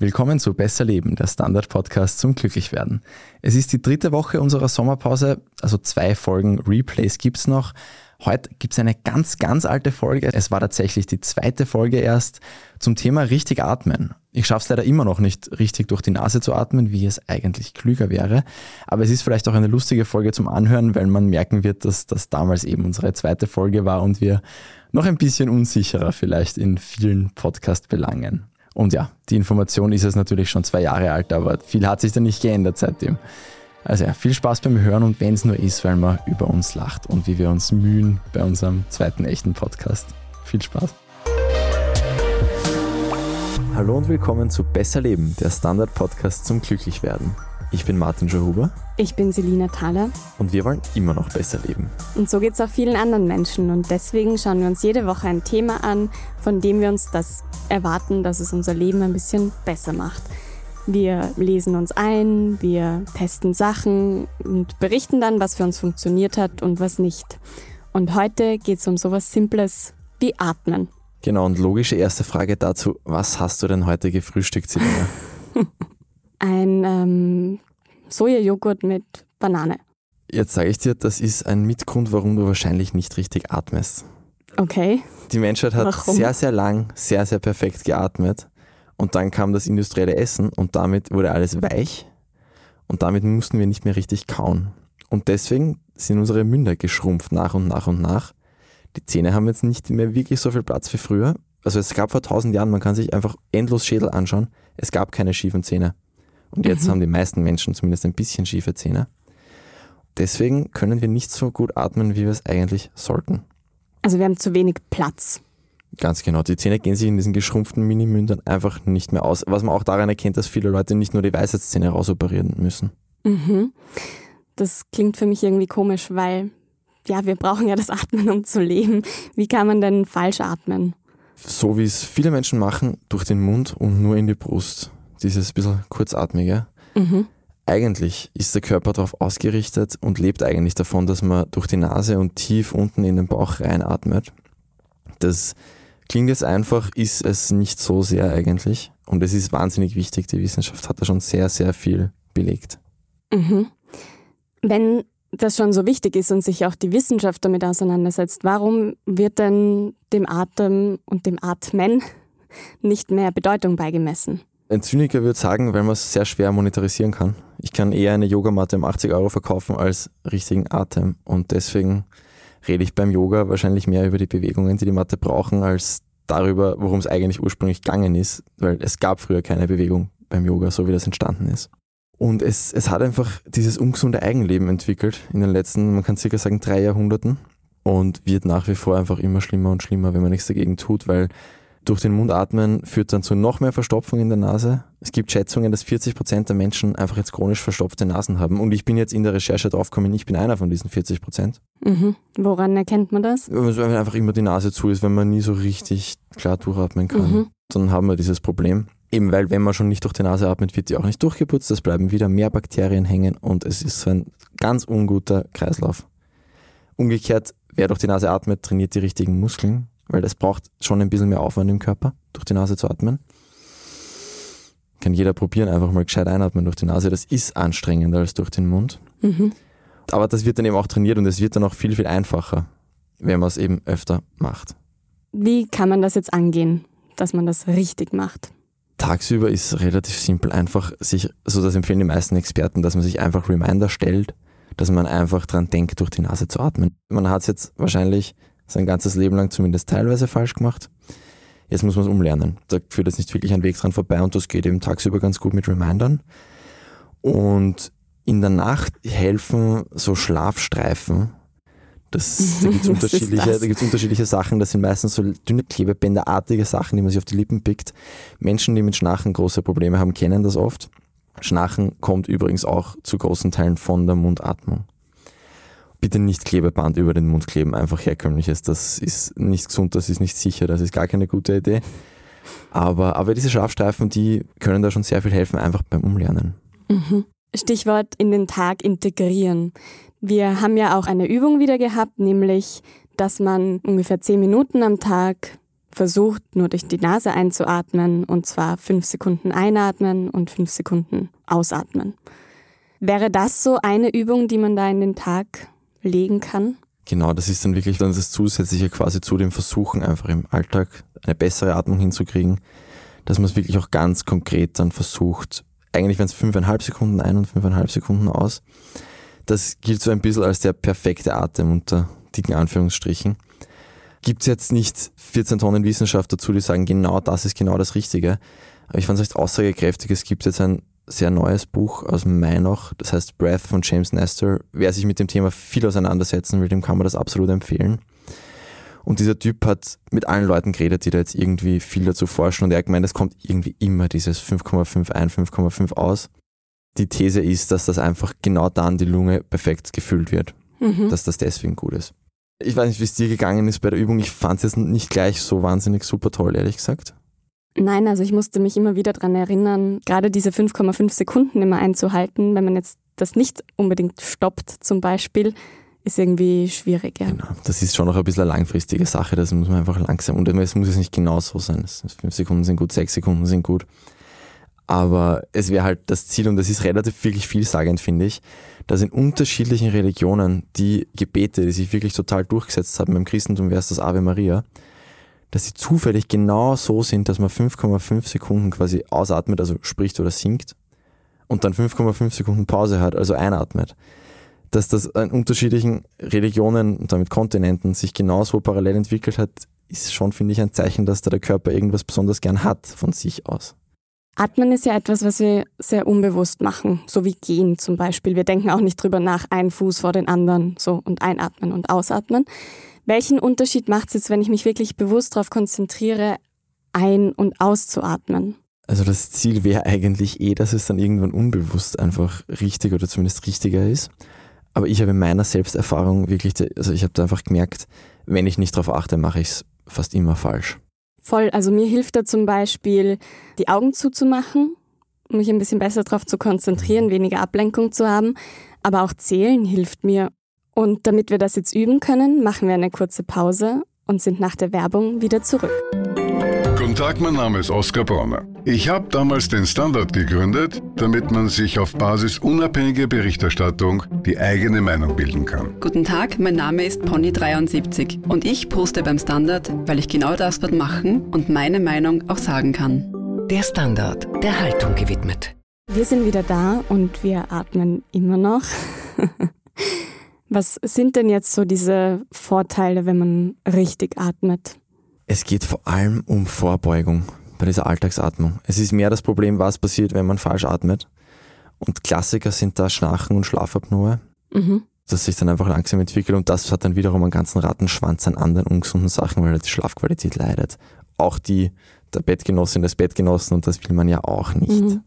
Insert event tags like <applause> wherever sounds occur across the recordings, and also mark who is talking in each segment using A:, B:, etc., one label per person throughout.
A: Willkommen zu Besser Leben, der Standard-Podcast zum Glücklichwerden. Es ist die dritte Woche unserer Sommerpause, also zwei Folgen Replays gibt's noch. Heute gibt's eine ganz, ganz alte Folge. Es war tatsächlich die zweite Folge erst zum Thema richtig atmen. Ich schaffe es leider immer noch nicht richtig durch die Nase zu atmen, wie es eigentlich klüger wäre. Aber es ist vielleicht auch eine lustige Folge zum Anhören, weil man merken wird, dass das damals eben unsere zweite Folge war und wir noch ein bisschen unsicherer vielleicht in vielen Podcast-Belangen. Und ja, die Information ist jetzt natürlich schon zwei Jahre alt, aber viel hat sich da nicht geändert seitdem. Also ja, viel Spaß beim Hören und wenn es nur ist, weil man über uns lacht und wie wir uns mühen bei unserem zweiten echten Podcast. Viel Spaß. Hallo und willkommen zu Besser Leben, der Standard-Podcast zum Glücklichwerden. Ich bin Martin Johuber.
B: Ich bin Selina Thaler.
A: Und wir wollen immer noch besser leben.
B: Und so geht es auch vielen anderen Menschen. Und deswegen schauen wir uns jede Woche ein Thema an, von dem wir uns das erwarten, dass es unser Leben ein bisschen besser macht. Wir lesen uns ein, wir testen Sachen und berichten dann, was für uns funktioniert hat und was nicht. Und heute geht es um sowas Simples wie Atmen.
A: Genau, und logische erste Frage dazu, was hast du denn heute gefrühstückt, Selina? <laughs>
B: ein ähm, Sojajoghurt mit Banane.
A: Jetzt sage ich dir, das ist ein Mitgrund, warum du wahrscheinlich nicht richtig atmest.
B: Okay.
A: Die Menschheit hat warum? sehr, sehr lang, sehr, sehr perfekt geatmet. Und dann kam das industrielle Essen und damit wurde alles weich. Und damit mussten wir nicht mehr richtig kauen. Und deswegen sind unsere Münder geschrumpft nach und nach und nach. Die Zähne haben jetzt nicht mehr wirklich so viel Platz wie früher. Also es gab vor tausend Jahren, man kann sich einfach endlos Schädel anschauen. Es gab keine schiefen Zähne. Und jetzt mhm. haben die meisten Menschen zumindest ein bisschen schiefe Zähne. Deswegen können wir nicht so gut atmen, wie wir es eigentlich sollten.
B: Also wir haben zu wenig Platz.
A: Ganz genau. Die Zähne gehen sich in diesen geschrumpften Minimündern einfach nicht mehr aus. Was man auch daran erkennt, dass viele Leute nicht nur die Weisheitszähne rausoperieren müssen.
B: Mhm. Das klingt für mich irgendwie komisch, weil ja, wir brauchen ja das Atmen, um zu leben. Wie kann man denn falsch atmen?
A: So wie es viele Menschen machen, durch den Mund und nur in die Brust dieses bisschen kurzatmige. Mhm. Eigentlich ist der Körper darauf ausgerichtet und lebt eigentlich davon, dass man durch die Nase und tief unten in den Bauch reinatmet. Das klingt jetzt einfach, ist es nicht so sehr eigentlich. Und es ist wahnsinnig wichtig. Die Wissenschaft hat da schon sehr, sehr viel belegt.
B: Mhm. Wenn das schon so wichtig ist und sich auch die Wissenschaft damit auseinandersetzt, warum wird denn dem Atem und dem Atmen <laughs> nicht mehr Bedeutung beigemessen?
A: Ein Zyniker würde sagen, weil man es sehr schwer monetarisieren kann. Ich kann eher eine Yogamatte um 80 Euro verkaufen als richtigen Atem. Und deswegen rede ich beim Yoga wahrscheinlich mehr über die Bewegungen, die die Matte brauchen, als darüber, worum es eigentlich ursprünglich gegangen ist. Weil es gab früher keine Bewegung beim Yoga, so wie das entstanden ist. Und es, es hat einfach dieses ungesunde Eigenleben entwickelt in den letzten, man kann circa sagen, drei Jahrhunderten. Und wird nach wie vor einfach immer schlimmer und schlimmer, wenn man nichts dagegen tut, weil durch den Mund atmen führt dann zu noch mehr Verstopfung in der Nase. Es gibt Schätzungen, dass 40 Prozent der Menschen einfach jetzt chronisch verstopfte Nasen haben. Und ich bin jetzt in der Recherche draufgekommen, ich bin einer von diesen 40 Prozent.
B: Mhm. Woran erkennt man das?
A: Wenn einfach immer die Nase zu ist, wenn man nie so richtig klar durchatmen kann. Mhm. Dann haben wir dieses Problem. Eben weil, wenn man schon nicht durch die Nase atmet, wird die auch nicht durchgeputzt. Es bleiben wieder mehr Bakterien hängen und es ist so ein ganz unguter Kreislauf. Umgekehrt, wer durch die Nase atmet, trainiert die richtigen Muskeln weil es braucht schon ein bisschen mehr Aufwand im Körper, durch die Nase zu atmen. Kann jeder probieren, einfach mal gescheit einatmen durch die Nase. Das ist anstrengender als durch den Mund. Mhm. Aber das wird dann eben auch trainiert und es wird dann auch viel, viel einfacher, wenn man es eben öfter macht.
B: Wie kann man das jetzt angehen, dass man das richtig macht?
A: Tagsüber ist relativ simpel, einfach sich, so das empfehlen die meisten Experten, dass man sich einfach Reminder stellt, dass man einfach dran denkt, durch die Nase zu atmen. Man hat es jetzt wahrscheinlich sein ganzes Leben lang zumindest teilweise falsch gemacht. Jetzt muss man es umlernen. Da führt jetzt nicht wirklich ein Weg dran vorbei und das geht eben tagsüber ganz gut mit Remindern. Und in der Nacht helfen so Schlafstreifen. Das, <laughs> da gibt es unterschiedliche, unterschiedliche Sachen. Das sind meistens so dünne Klebebänderartige Sachen, die man sich auf die Lippen pickt. Menschen, die mit Schnarchen große Probleme haben, kennen das oft. Schnarchen kommt übrigens auch zu großen Teilen von der Mundatmung bitte nicht Klebeband über den Mund kleben, einfach herkömmliches. Das ist nicht gesund, das ist nicht sicher, das ist gar keine gute Idee. Aber, aber diese Schlafstreifen, die können da schon sehr viel helfen, einfach beim Umlernen.
B: Mhm. Stichwort in den Tag integrieren. Wir haben ja auch eine Übung wieder gehabt, nämlich, dass man ungefähr zehn Minuten am Tag versucht, nur durch die Nase einzuatmen und zwar fünf Sekunden einatmen und fünf Sekunden ausatmen. Wäre das so eine Übung, die man da in den Tag legen kann?
A: Genau, das ist dann wirklich dann das Zusätzliche quasi zu dem Versuchen, einfach im Alltag eine bessere Atmung hinzukriegen, dass man es wirklich auch ganz konkret dann versucht. Eigentlich wären es fünfeinhalb Sekunden ein und fünfeinhalb Sekunden aus. Das gilt so ein bisschen als der perfekte Atem unter dicken Anführungsstrichen. Gibt es jetzt nicht 14 Tonnen Wissenschaft dazu, die sagen, genau das ist genau das Richtige. Aber ich fand es recht aussagekräftig. Es gibt jetzt ein sehr neues Buch aus Mai noch, das heißt Breath von James Nestor. Wer sich mit dem Thema viel auseinandersetzen will, dem kann man das absolut empfehlen. Und dieser Typ hat mit allen Leuten geredet, die da jetzt irgendwie viel dazu forschen und er hat gemeint, es kommt irgendwie immer dieses 5,5 ein, 5,5 aus. Die These ist, dass das einfach genau dann die Lunge perfekt gefüllt wird, mhm. dass das deswegen gut ist. Ich weiß nicht, wie es dir gegangen ist bei der Übung. Ich fand es jetzt nicht gleich so wahnsinnig super toll, ehrlich gesagt.
B: Nein, also ich musste mich immer wieder daran erinnern, gerade diese 5,5 Sekunden immer einzuhalten, wenn man jetzt das nicht unbedingt stoppt zum Beispiel, ist irgendwie schwierig. Ja.
A: Genau, das ist schon noch ein bisschen eine langfristige Sache, das muss man einfach langsam und es muss jetzt nicht genau so sein. Fünf Sekunden sind gut, sechs Sekunden sind gut. Aber es wäre halt das Ziel und das ist relativ wirklich vielsagend, finde ich, dass in unterschiedlichen Religionen die Gebete, die sich wirklich total durchgesetzt haben, im Christentum wäre es das Ave Maria, dass sie zufällig genau so sind, dass man 5,5 Sekunden quasi ausatmet, also spricht oder singt, und dann 5,5 Sekunden Pause hat, also einatmet. Dass das in unterschiedlichen Religionen und damit Kontinenten sich genauso parallel entwickelt hat, ist schon, finde ich, ein Zeichen, dass da der Körper irgendwas besonders gern hat von sich aus.
B: Atmen ist ja etwas, was wir sehr unbewusst machen, so wie gehen zum Beispiel. Wir denken auch nicht drüber nach, einen Fuß vor den anderen, so und einatmen und ausatmen. Welchen Unterschied macht es jetzt, wenn ich mich wirklich bewusst darauf konzentriere, ein- und auszuatmen?
A: Also das Ziel wäre eigentlich eh, dass es dann irgendwann unbewusst einfach richtig oder zumindest richtiger ist. Aber ich habe in meiner Selbsterfahrung wirklich, also ich habe da einfach gemerkt, wenn ich nicht darauf achte, mache ich es fast immer falsch.
B: Voll, also mir hilft da zum Beispiel, die Augen zuzumachen, um mich ein bisschen besser darauf zu konzentrieren, mhm. weniger Ablenkung zu haben. Aber auch zählen hilft mir, und damit wir das jetzt üben können, machen wir eine kurze Pause und sind nach der Werbung wieder zurück.
C: Guten Tag, mein Name ist Oskar Bronner. Ich habe damals den Standard gegründet, damit man sich auf Basis unabhängiger Berichterstattung die eigene Meinung bilden kann.
D: Guten Tag, mein Name ist Pony73 und ich poste beim Standard, weil ich genau das dort machen und meine Meinung auch sagen kann.
E: Der Standard, der Haltung gewidmet.
B: Wir sind wieder da und wir atmen immer noch. <laughs> Was sind denn jetzt so diese Vorteile, wenn man richtig atmet?
A: Es geht vor allem um Vorbeugung bei dieser Alltagsatmung. Es ist mehr das Problem, was passiert, wenn man falsch atmet. Und Klassiker sind da Schnarchen und Schlafapnoe, mhm. das sich dann einfach langsam entwickelt und das hat dann wiederum einen ganzen Rattenschwanz an anderen ungesunden Sachen, weil die Schlafqualität leidet. Auch die der Bettgenossin des Bettgenossen und das will man ja auch nicht. Mhm.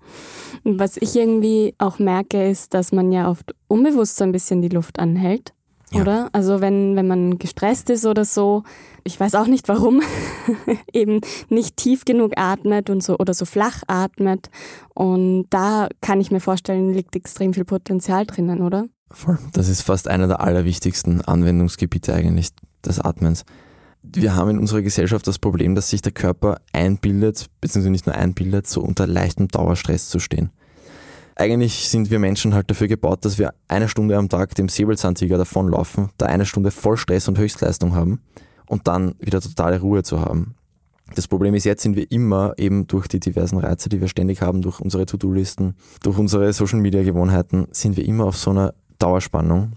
B: Was ich irgendwie auch merke, ist, dass man ja oft unbewusst so ein bisschen die Luft anhält. Ja. Oder? Also wenn, wenn man gestresst ist oder so, ich weiß auch nicht warum, <laughs> eben nicht tief genug atmet und so oder so flach atmet. Und da kann ich mir vorstellen, liegt extrem viel Potenzial drinnen, oder?
A: Voll. Das ist fast einer der allerwichtigsten Anwendungsgebiete eigentlich des Atmens wir haben in unserer Gesellschaft das Problem, dass sich der Körper einbildet, beziehungsweise nicht nur einbildet, so unter leichtem Dauerstress zu stehen. Eigentlich sind wir Menschen halt dafür gebaut, dass wir eine Stunde am Tag dem Säbelzahntiger davonlaufen, da eine Stunde voll Stress und Höchstleistung haben und dann wieder totale Ruhe zu haben. Das Problem ist, jetzt sind wir immer eben durch die diversen Reize, die wir ständig haben, durch unsere To-Do-Listen, durch unsere Social-Media-Gewohnheiten, sind wir immer auf so einer Dauerspannung,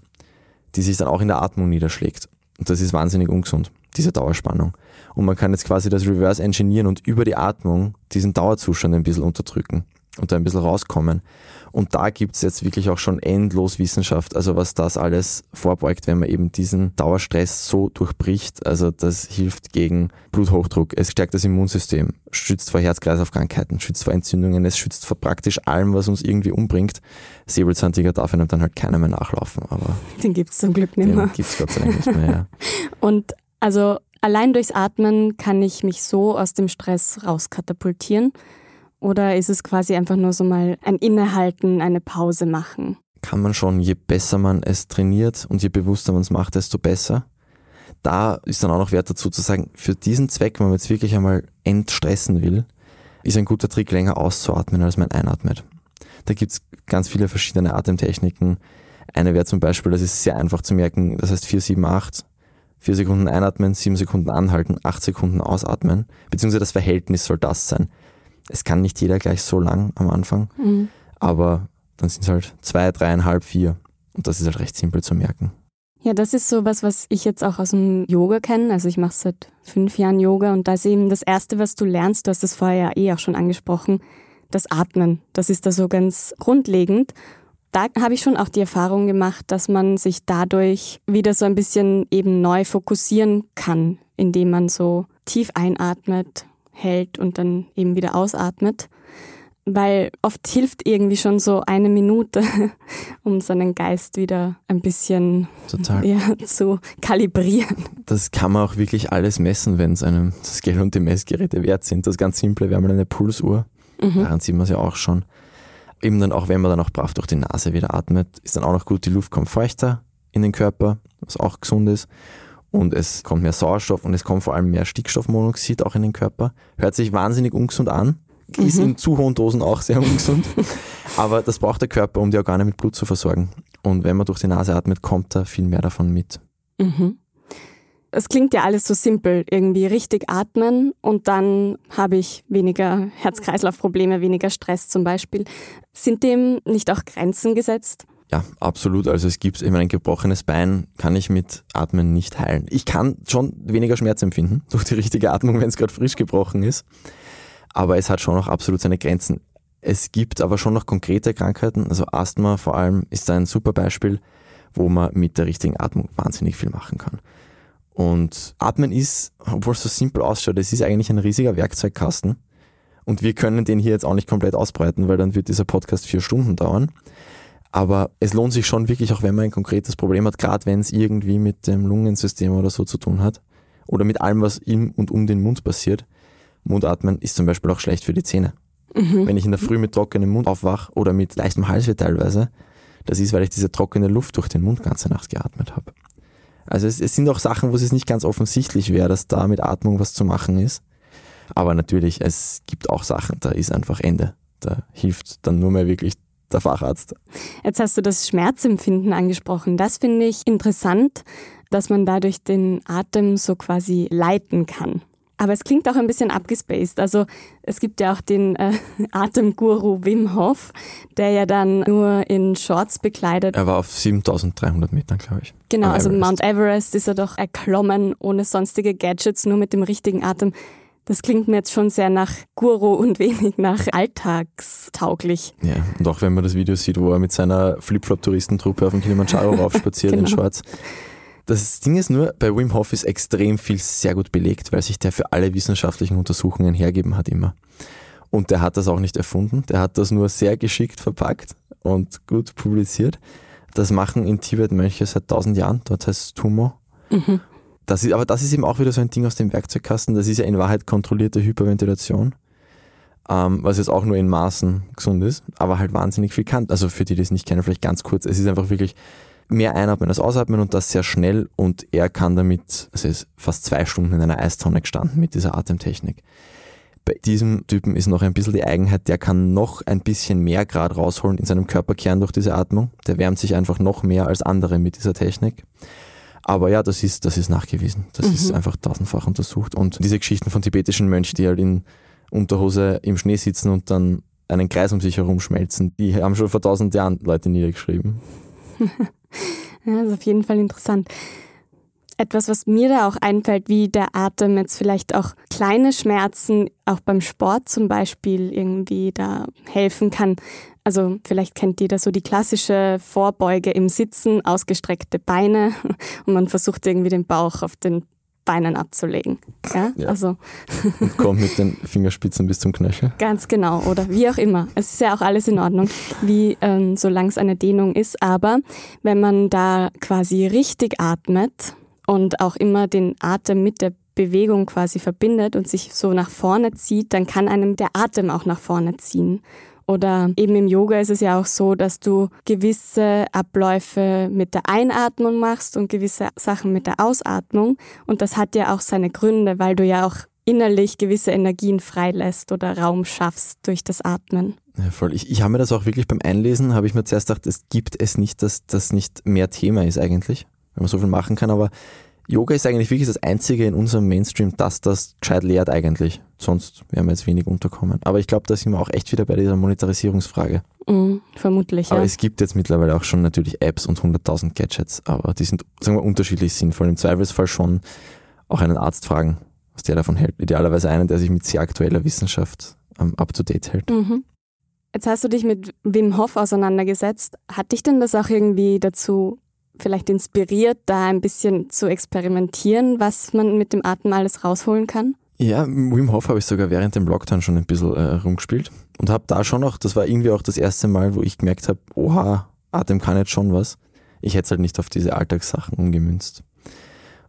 A: die sich dann auch in der Atmung niederschlägt. Und das ist wahnsinnig ungesund diese Dauerspannung. Und man kann jetzt quasi das Reverse engineeren und über die Atmung diesen Dauerzustand ein bisschen unterdrücken und da ein bisschen rauskommen. Und da gibt es jetzt wirklich auch schon endlos Wissenschaft, also was das alles vorbeugt, wenn man eben diesen Dauerstress so durchbricht. Also das hilft gegen Bluthochdruck, es stärkt das Immunsystem, schützt vor Herz-Kreislauf-Krankheiten, schützt vor Entzündungen, es schützt vor praktisch allem, was uns irgendwie umbringt. Säbelzahntiger darf einem dann halt keiner mehr nachlaufen. Aber
B: den gibt es zum Glück nicht mehr.
A: Den gibt es Gott sei Dank nicht mehr, ja. <laughs>
B: Und also allein durchs Atmen kann ich mich so aus dem Stress rauskatapultieren. Oder ist es quasi einfach nur so mal ein Innehalten, eine Pause machen?
A: Kann man schon, je besser man es trainiert und je bewusster man es macht, desto besser. da ist dann auch noch wert dazu zu sagen, für diesen Zweck, wenn man jetzt wirklich einmal entstressen will, ist ein guter Trick, länger auszuatmen, als man einatmet. Da gibt's ganz viele verschiedene Atemtechniken. Eine wäre zum Beispiel, das ist sehr einfach zu merken, das heißt 4, 7, 8. 4 Sekunden einatmen, 7 Sekunden anhalten, 8 Sekunden ausatmen. Beziehungsweise das Verhältnis soll das sein. Es kann nicht jeder gleich so lang am Anfang,
B: Mhm.
A: aber dann sind es halt 2, 3,5, 4. Und das ist halt recht simpel zu merken.
B: Ja, das ist sowas, was ich jetzt auch aus dem Yoga kenne. Also ich mache seit fünf Jahren Yoga und da ist eben das Erste, was du lernst, du hast das vorher ja eh auch schon angesprochen, das Atmen. Das ist da so ganz grundlegend. Da habe ich schon auch die Erfahrung gemacht, dass man sich dadurch wieder so ein bisschen eben neu fokussieren kann, indem man so tief einatmet, hält und dann eben wieder ausatmet. Weil oft hilft irgendwie schon so eine Minute, <laughs> um seinen Geist wieder ein bisschen
A: Total.
B: ja, zu kalibrieren.
A: Das kann man auch wirklich alles messen, wenn es einem das Geld und die Messgeräte wert sind. Das ganz Simple wäre mal eine Pulsuhr.
B: Mhm.
A: Daran sieht man es ja auch schon. Eben dann auch, wenn man dann auch brav durch die Nase wieder atmet, ist dann auch noch gut, die Luft kommt feuchter in den Körper, was auch gesund ist. Und es kommt mehr Sauerstoff und es kommt vor allem mehr Stickstoffmonoxid auch in den Körper. Hört sich wahnsinnig ungesund an, ist in zu hohen Dosen auch sehr ungesund. <laughs> Aber das braucht der Körper, um die Organe mit Blut zu versorgen. Und wenn man durch die Nase atmet, kommt da viel mehr davon mit.
B: Mhm. Es klingt ja alles so simpel, irgendwie richtig atmen und dann habe ich weniger Herz-Kreislauf-Probleme, weniger Stress zum Beispiel. Sind dem nicht auch Grenzen gesetzt?
A: Ja, absolut. Also es gibt eben ein gebrochenes Bein, kann ich mit Atmen nicht heilen. Ich kann schon weniger Schmerz empfinden <laughs> durch die richtige Atmung, wenn es gerade frisch gebrochen ist. Aber es hat schon noch absolut seine Grenzen. Es gibt aber schon noch konkrete Krankheiten, also Asthma vor allem ist da ein super Beispiel, wo man mit der richtigen Atmung wahnsinnig viel machen kann. Und Atmen ist, obwohl es so simpel ausschaut, es ist eigentlich ein riesiger Werkzeugkasten. Und wir können den hier jetzt auch nicht komplett ausbreiten, weil dann wird dieser Podcast vier Stunden dauern. Aber es lohnt sich schon wirklich, auch wenn man ein konkretes Problem hat, gerade wenn es irgendwie mit dem Lungensystem oder so zu tun hat. Oder mit allem, was im und um den Mund passiert. Mundatmen ist zum Beispiel auch schlecht für die Zähne. Wenn ich in der Früh mit trockenem Mund aufwach oder mit leichtem Halsweh teilweise, das ist, weil ich diese trockene Luft durch den Mund ganze Nacht geatmet habe. Also es, es sind auch Sachen, wo es nicht ganz offensichtlich wäre, dass da mit Atmung was zu machen ist. Aber natürlich, es gibt auch Sachen, da ist einfach Ende. Da hilft dann nur mehr wirklich der Facharzt.
B: Jetzt hast du das Schmerzempfinden angesprochen. Das finde ich interessant, dass man dadurch den Atem so quasi leiten kann. Aber es klingt auch ein bisschen abgespaced. Also es gibt ja auch den äh, <laughs> Atemguru Wim Hof, der ja dann nur in Shorts bekleidet.
A: Er war auf 7300 Metern, glaube ich.
B: Genau, also
A: Everest.
B: Mount Everest ist er doch erklommen, ohne sonstige Gadgets, nur mit dem richtigen Atem. Das klingt mir jetzt schon sehr nach Guru und <laughs> wenig nach alltagstauglich.
A: Ja, und auch wenn man das Video sieht, wo er mit seiner Flip-Flop-Touristentruppe auf den Kilimanjaro <laughs> raufspaziert in
B: Genau.
A: Shorts. Das Ding ist nur, bei Wim Hof ist extrem viel sehr gut belegt, weil sich der für alle wissenschaftlichen Untersuchungen hergeben hat immer. Und der hat das auch nicht erfunden, der hat das nur sehr geschickt verpackt und gut publiziert. Das machen in Tibet Mönche seit tausend Jahren, dort heißt es Tumo. Das ist, aber das ist eben auch wieder so ein Ding aus dem Werkzeugkasten, das ist ja in Wahrheit kontrollierte Hyperventilation ähm, was jetzt auch nur in Maßen gesund ist, aber halt wahnsinnig viel kann. Also für die, die es nicht kennen, vielleicht ganz kurz. Es ist einfach wirklich mehr einatmen als ausatmen und das sehr schnell und er kann damit, also ist fast zwei Stunden in einer Eistonne gestanden mit dieser Atemtechnik. Bei diesem Typen ist noch ein bisschen die Eigenheit, der kann noch ein bisschen mehr Grad rausholen in seinem Körperkern durch diese Atmung. Der wärmt sich einfach noch mehr als andere mit dieser Technik. Aber ja, das ist, das ist nachgewiesen. Das ist einfach tausendfach untersucht. Und diese Geschichten von tibetischen Mönchen, die halt in Unterhose im Schnee sitzen und dann einen Kreis um sich herum schmelzen, die haben schon vor tausend Jahren Leute niedergeschrieben. <laughs>
B: Ja, ist auf jeden Fall interessant. Etwas, was mir da auch einfällt, wie der Atem jetzt vielleicht auch kleine Schmerzen, auch beim Sport zum Beispiel, irgendwie da helfen kann. Also vielleicht kennt jeder so die klassische Vorbeuge im Sitzen, ausgestreckte Beine <laughs> und man versucht irgendwie den Bauch auf den Beinen abzulegen. Ja?
A: Ja.
B: Also <laughs>
A: Und kommt mit den Fingerspitzen bis zum Knöchel.
B: Ganz genau, oder wie auch immer. Es ist ja auch alles in Ordnung, wie ähm, solange es eine Dehnung ist. Aber wenn man da quasi richtig atmet und auch immer den Atem mit der Bewegung quasi verbindet und sich so nach vorne zieht, dann kann einem der Atem auch nach vorne ziehen. Oder eben im Yoga ist es ja auch so, dass du gewisse Abläufe mit der Einatmung machst und gewisse Sachen mit der Ausatmung. Und das hat ja auch seine Gründe, weil du ja auch innerlich gewisse Energien freilässt oder Raum schaffst durch das Atmen.
A: Ja, voll. Ich, ich habe mir das auch wirklich beim Einlesen, habe ich mir zuerst gedacht, es gibt es nicht, dass das nicht mehr Thema ist eigentlich, wenn man so viel machen kann, aber Yoga ist eigentlich wirklich das Einzige in unserem Mainstream, das das gescheit lehrt eigentlich. Sonst wären wir jetzt wenig unterkommen. Aber ich glaube, da sind wir auch echt wieder bei dieser Monetarisierungsfrage.
B: Mm, vermutlich,
A: Aber
B: ja.
A: es gibt jetzt mittlerweile auch schon natürlich Apps und 100.000 Gadgets, aber die sind, sagen wir, unterschiedlich sinnvoll. Im Zweifelsfall schon auch einen Arzt fragen, was der davon hält. Idealerweise einen, der sich mit sehr aktueller Wissenschaft ähm, up-to-date hält.
B: Mhm. Jetzt hast du dich mit Wim Hof auseinandergesetzt. Hat dich denn das auch irgendwie dazu vielleicht inspiriert, da ein bisschen zu experimentieren, was man mit dem Atem alles rausholen kann?
A: Ja, Wim Hof habe ich sogar während dem Lockdown schon ein bisschen äh, rumgespielt und habe da schon auch, das war irgendwie auch das erste Mal, wo ich gemerkt habe, oha, Atem kann jetzt schon was. Ich hätte es halt nicht auf diese Alltagssachen umgemünzt.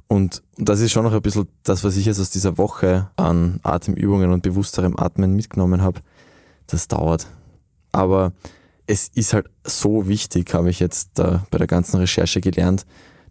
A: Und das ist schon noch ein bisschen das, was ich jetzt aus dieser Woche an Atemübungen und bewussterem Atmen mitgenommen habe. Das dauert. Aber es ist halt so wichtig, habe ich jetzt da bei der ganzen Recherche gelernt,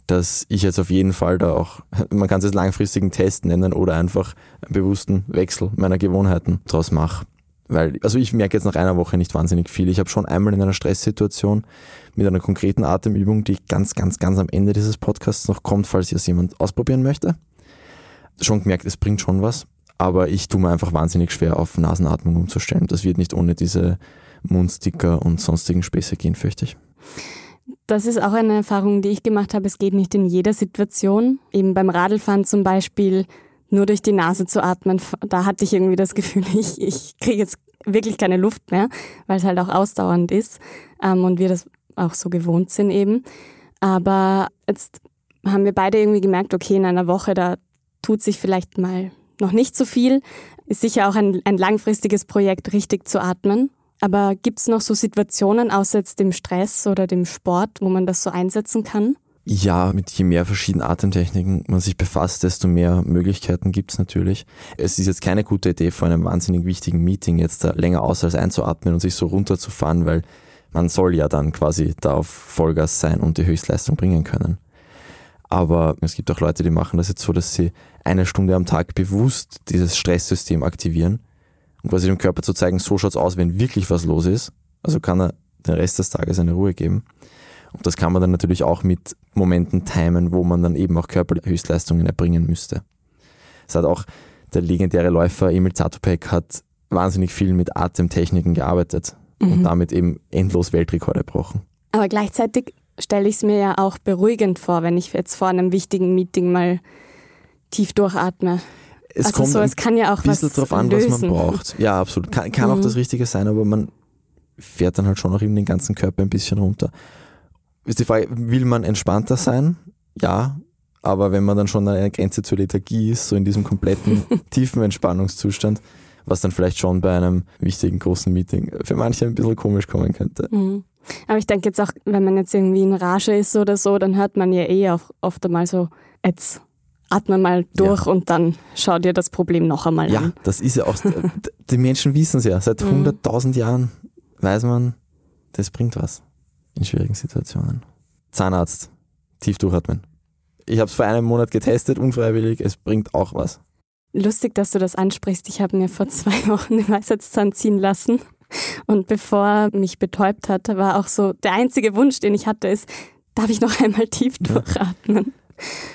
A: dass ich jetzt auf jeden Fall da auch, man kann es jetzt langfristigen Test nennen oder einfach einen bewussten Wechsel meiner Gewohnheiten draus mache. Weil, also ich merke jetzt nach einer Woche nicht wahnsinnig viel. Ich habe schon einmal in einer Stresssituation mit einer konkreten Atemübung, die ganz, ganz, ganz am Ende dieses Podcasts noch kommt, falls es jemand ausprobieren möchte, schon gemerkt, es bringt schon was. Aber ich tue mir einfach wahnsinnig schwer, auf Nasenatmung umzustellen. Das wird nicht ohne diese Mundsticker und sonstigen Späße gehen, fürchte ich.
B: Das ist auch eine Erfahrung, die ich gemacht habe. Es geht nicht in jeder Situation. Eben beim Radlfahren zum Beispiel nur durch die Nase zu atmen, da hatte ich irgendwie das Gefühl, <laughs> ich, ich kriege jetzt wirklich keine Luft mehr, weil es halt auch ausdauernd ist ähm, und wir das auch so gewohnt sind eben. Aber jetzt haben wir beide irgendwie gemerkt, okay, in einer Woche, da tut sich vielleicht mal noch nicht so viel. Ist sicher auch ein, ein langfristiges Projekt, richtig zu atmen. Aber gibt es noch so Situationen außer jetzt dem Stress oder dem Sport, wo man das so einsetzen kann?
A: Ja, mit je mehr verschiedenen Atemtechniken man sich befasst, desto mehr Möglichkeiten gibt's natürlich. Es ist jetzt keine gute Idee, vor einem wahnsinnig wichtigen Meeting jetzt da länger aus als einzuatmen und sich so runterzufahren, weil man soll ja dann quasi da auf Vollgas sein und die Höchstleistung bringen können. Aber es gibt auch Leute, die machen das jetzt so, dass sie eine Stunde am Tag bewusst dieses Stresssystem aktivieren, um quasi dem Körper zu zeigen, so schaut's aus, wenn wirklich was los ist. Also kann er den Rest des Tages eine Ruhe geben. Und das kann man dann natürlich auch mit Momenten timen, wo man dann eben auch körperliche Höchstleistungen erbringen müsste. Es hat auch der legendäre Läufer Emil Zatopek hat wahnsinnig viel mit Atemtechniken gearbeitet mhm. und damit eben endlos Weltrekorde gebrochen.
B: Aber gleichzeitig stelle ich es mir ja auch beruhigend vor, wenn ich jetzt vor einem wichtigen Meeting mal tief durchatme.
A: Es
B: also
A: kommt
B: so, es kann ja auch
A: ein bisschen drauf an,
B: lösen.
A: was man braucht. Ja, absolut. Kann, kann auch
B: Mhm.
A: das Richtige sein, aber man fährt dann halt schon auch eben den ganzen Körper ein bisschen runter. Ist die Frage, will man entspannter sein? Ja, aber wenn man dann schon an einer Grenze zur Lethargie ist, so in diesem kompletten <laughs> tiefen Entspannungszustand, was dann vielleicht schon bei einem wichtigen großen Meeting für manche ein bisschen komisch kommen könnte.
B: Mhm. Aber ich denke jetzt auch, wenn man jetzt irgendwie in Rage ist oder so, dann hört man ja eh auch oft einmal so, jetzt atme mal durch und dann schau dir das Problem noch einmal
A: Ja,
B: an.
A: das ist ja auch, die Menschen wissen es ja, seit
B: Mhm.
A: 100.000 Jahren weiß man, das bringt was in schwierigen Situationen. Zahnarzt, tief durchatmen. Ich habe es vor einem Monat getestet, unfreiwillig, es bringt auch was.
B: Lustig, dass du das ansprichst. Ich habe mir vor zwei Wochen den Weisheitszahn ziehen lassen. Und bevor mich betäubt hat, war auch so, der einzige Wunsch, den ich hatte, ist, darf ich noch einmal tief durchatmen?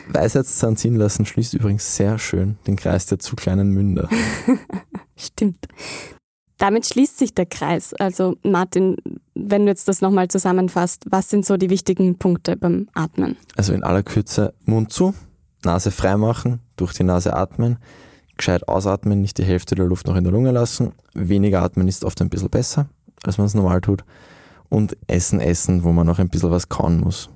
A: Weisheitszahn ziehen lassen schließt übrigens sehr schön den Kreis der zu kleinen Münder. <laughs>
B: Stimmt. Damit schließt sich der Kreis. Also Martin, wenn du jetzt das nochmal zusammenfasst, was sind so die wichtigen Punkte beim Atmen?
A: Also in aller Kürze Mund zu, Nase frei machen, durch die Nase atmen, gescheit ausatmen, nicht die Hälfte der Luft noch in der Lunge lassen. Weniger atmen ist oft ein bisschen besser, als man es normal tut. Und Essen, Essen, wo man noch ein bisschen was kauen muss.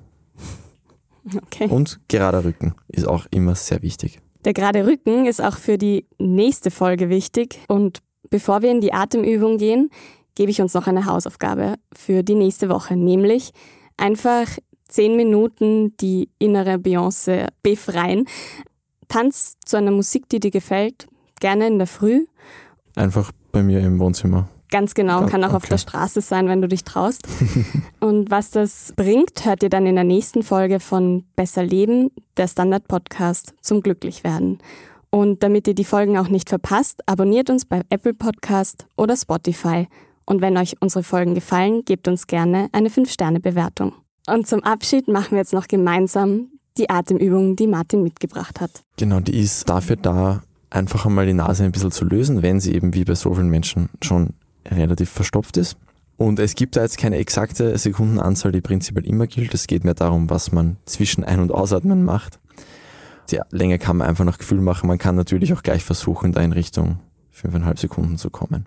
B: Okay.
A: Und gerader Rücken ist auch immer sehr wichtig.
B: Der gerade Rücken ist auch für die nächste Folge wichtig. Und bevor wir in die Atemübung gehen, gebe ich uns noch eine Hausaufgabe für die nächste Woche, nämlich einfach zehn Minuten die innere Beyoncé befreien. Tanz zu einer Musik, die dir gefällt, gerne in der Früh.
A: Einfach bei mir im Wohnzimmer
B: ganz genau, kann auch auf
A: okay.
B: der Straße sein, wenn du dich traust. <laughs> Und was das bringt, hört ihr dann in der nächsten Folge von Besser Leben, der Standard-Podcast zum Glücklichwerden. Und damit ihr die Folgen auch nicht verpasst, abonniert uns bei Apple Podcast oder Spotify. Und wenn euch unsere Folgen gefallen, gebt uns gerne eine 5-Sterne-Bewertung. Und zum Abschied machen wir jetzt noch gemeinsam die Atemübung, die Martin mitgebracht hat.
A: Genau, die ist dafür da, einfach einmal die Nase ein bisschen zu lösen, wenn sie eben wie bei so vielen Menschen schon relativ verstopft ist. Und es gibt da jetzt keine exakte Sekundenanzahl, die prinzipiell immer gilt. Es geht mehr darum, was man zwischen Ein- und Ausatmen macht. Die Länge kann man einfach nach Gefühl machen. Man kann natürlich auch gleich versuchen, da in Richtung fünfeinhalb Sekunden zu kommen.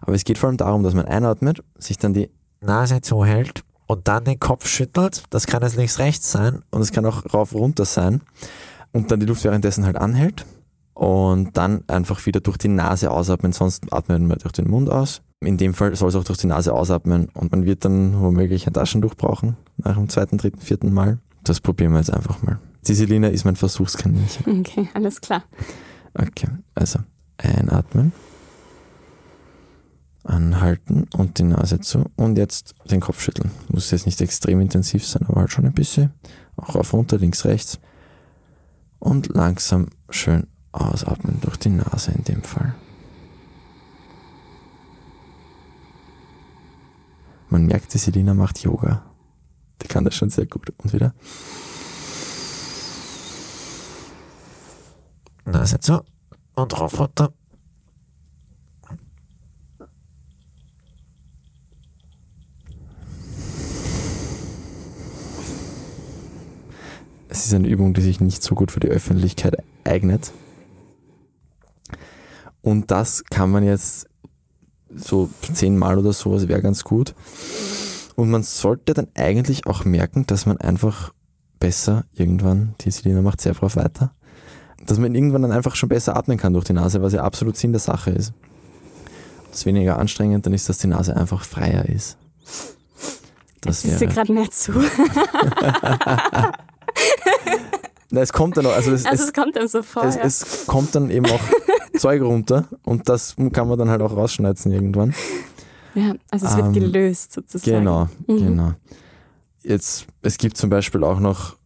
A: Aber es geht vor allem darum, dass man einatmet, sich dann die Nase zuhält und dann den Kopf schüttelt. Das kann jetzt links-rechts sein und es kann auch rauf-runter sein. Und dann die Luft währenddessen halt anhält und dann einfach wieder durch die Nase ausatmen, sonst atmen wir durch den Mund aus. In dem Fall soll es auch durch die Nase ausatmen und man wird dann womöglich ein Taschentuch brauchen nach dem zweiten, dritten, vierten Mal. Das probieren wir jetzt einfach mal. Die Selina ist mein Versuchskaninchen. <laughs>
B: Okay, alles klar.
A: Okay, also einatmen, anhalten und die Nase zu und jetzt den Kopf schütteln. Muss jetzt nicht extrem intensiv sein, aber halt schon ein bisschen. Auch auf runter, links, rechts. Und langsam schön ausatmen durch die Nase in dem Fall. Man merkt, die Selina macht Yoga. Die kann das schon sehr gut. Und wieder. Nase zu und rauf runter. Es ist eine Übung, die sich nicht so gut für die Öffentlichkeit eignet. Und das kann man jetzt so zehnmal oder sowas wäre ganz gut. Und man sollte dann eigentlich auch merken, dass man einfach besser irgendwann, die Selina macht sehr brav weiter, dass man irgendwann dann einfach schon besser atmen kann durch die Nase, was ja absolut Sinn der Sache ist. Das ist weniger anstrengend, dann ist, dass die Nase einfach freier ist. Das
B: du
A: wäre.
B: gerade mehr zu. <laughs>
A: Na, es kommt dann auch, also es,
B: Also
A: es,
B: es kommt einem so vor.
A: es,
B: ja.
A: es kommt dann eben auch Zeug runter und das kann man dann halt auch rausschneiden irgendwann.
B: ja, also es wird
A: ähm,
B: gelöst sozusagen.
A: Genau,
B: Mhm.
A: genau. Jetzt, es gibt zum Beispiel auch noch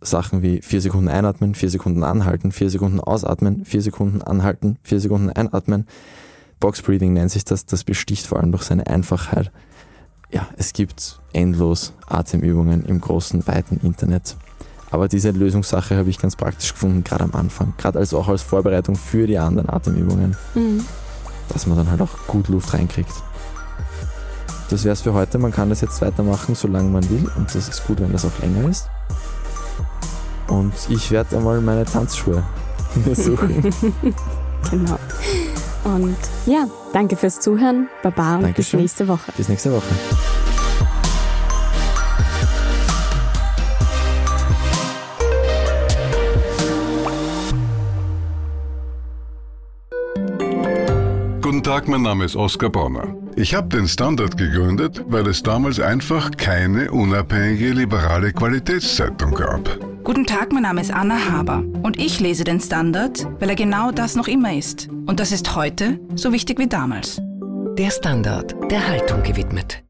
A: Sachen wie vier Sekunden einatmen, vier Sekunden anhalten, vier Sekunden ausatmen, vier Sekunden anhalten, vier Sekunden einatmen. Box Breathing nennt sich das, das besticht vor allem durch seine Einfachheit. Ja, es gibt endlos Atemübungen im großen, weiten Internet. Aber diese Lösungssache habe ich ganz praktisch gefunden, gerade am Anfang. Gerade also auch als Vorbereitung für die anderen Atemübungen,
B: Mhm.
A: dass man dann halt auch gut Luft reinkriegt. Das wäre es für heute. Man kann das jetzt weitermachen, solange man will. Und das ist gut, wenn das auch länger ist. Und ich werde einmal meine Tanzschuhe <laughs> suchen. <laughs>
B: Genau. Und ja, danke fürs Zuhören. Baba und
A: Dankeschön.
B: bis nächste Woche.
A: Bis nächste Woche.
C: Tag, mein Name ist Oskar Bonner. Ich habe den Standard gegründet, weil es damals einfach keine unabhängige liberale Qualitätszeitung gab.
F: Guten Tag, mein Name ist Anna Haber und ich lese den Standard, weil er genau das noch immer ist. Und das ist heute so wichtig wie damals.
E: Der Standard, der Haltung gewidmet.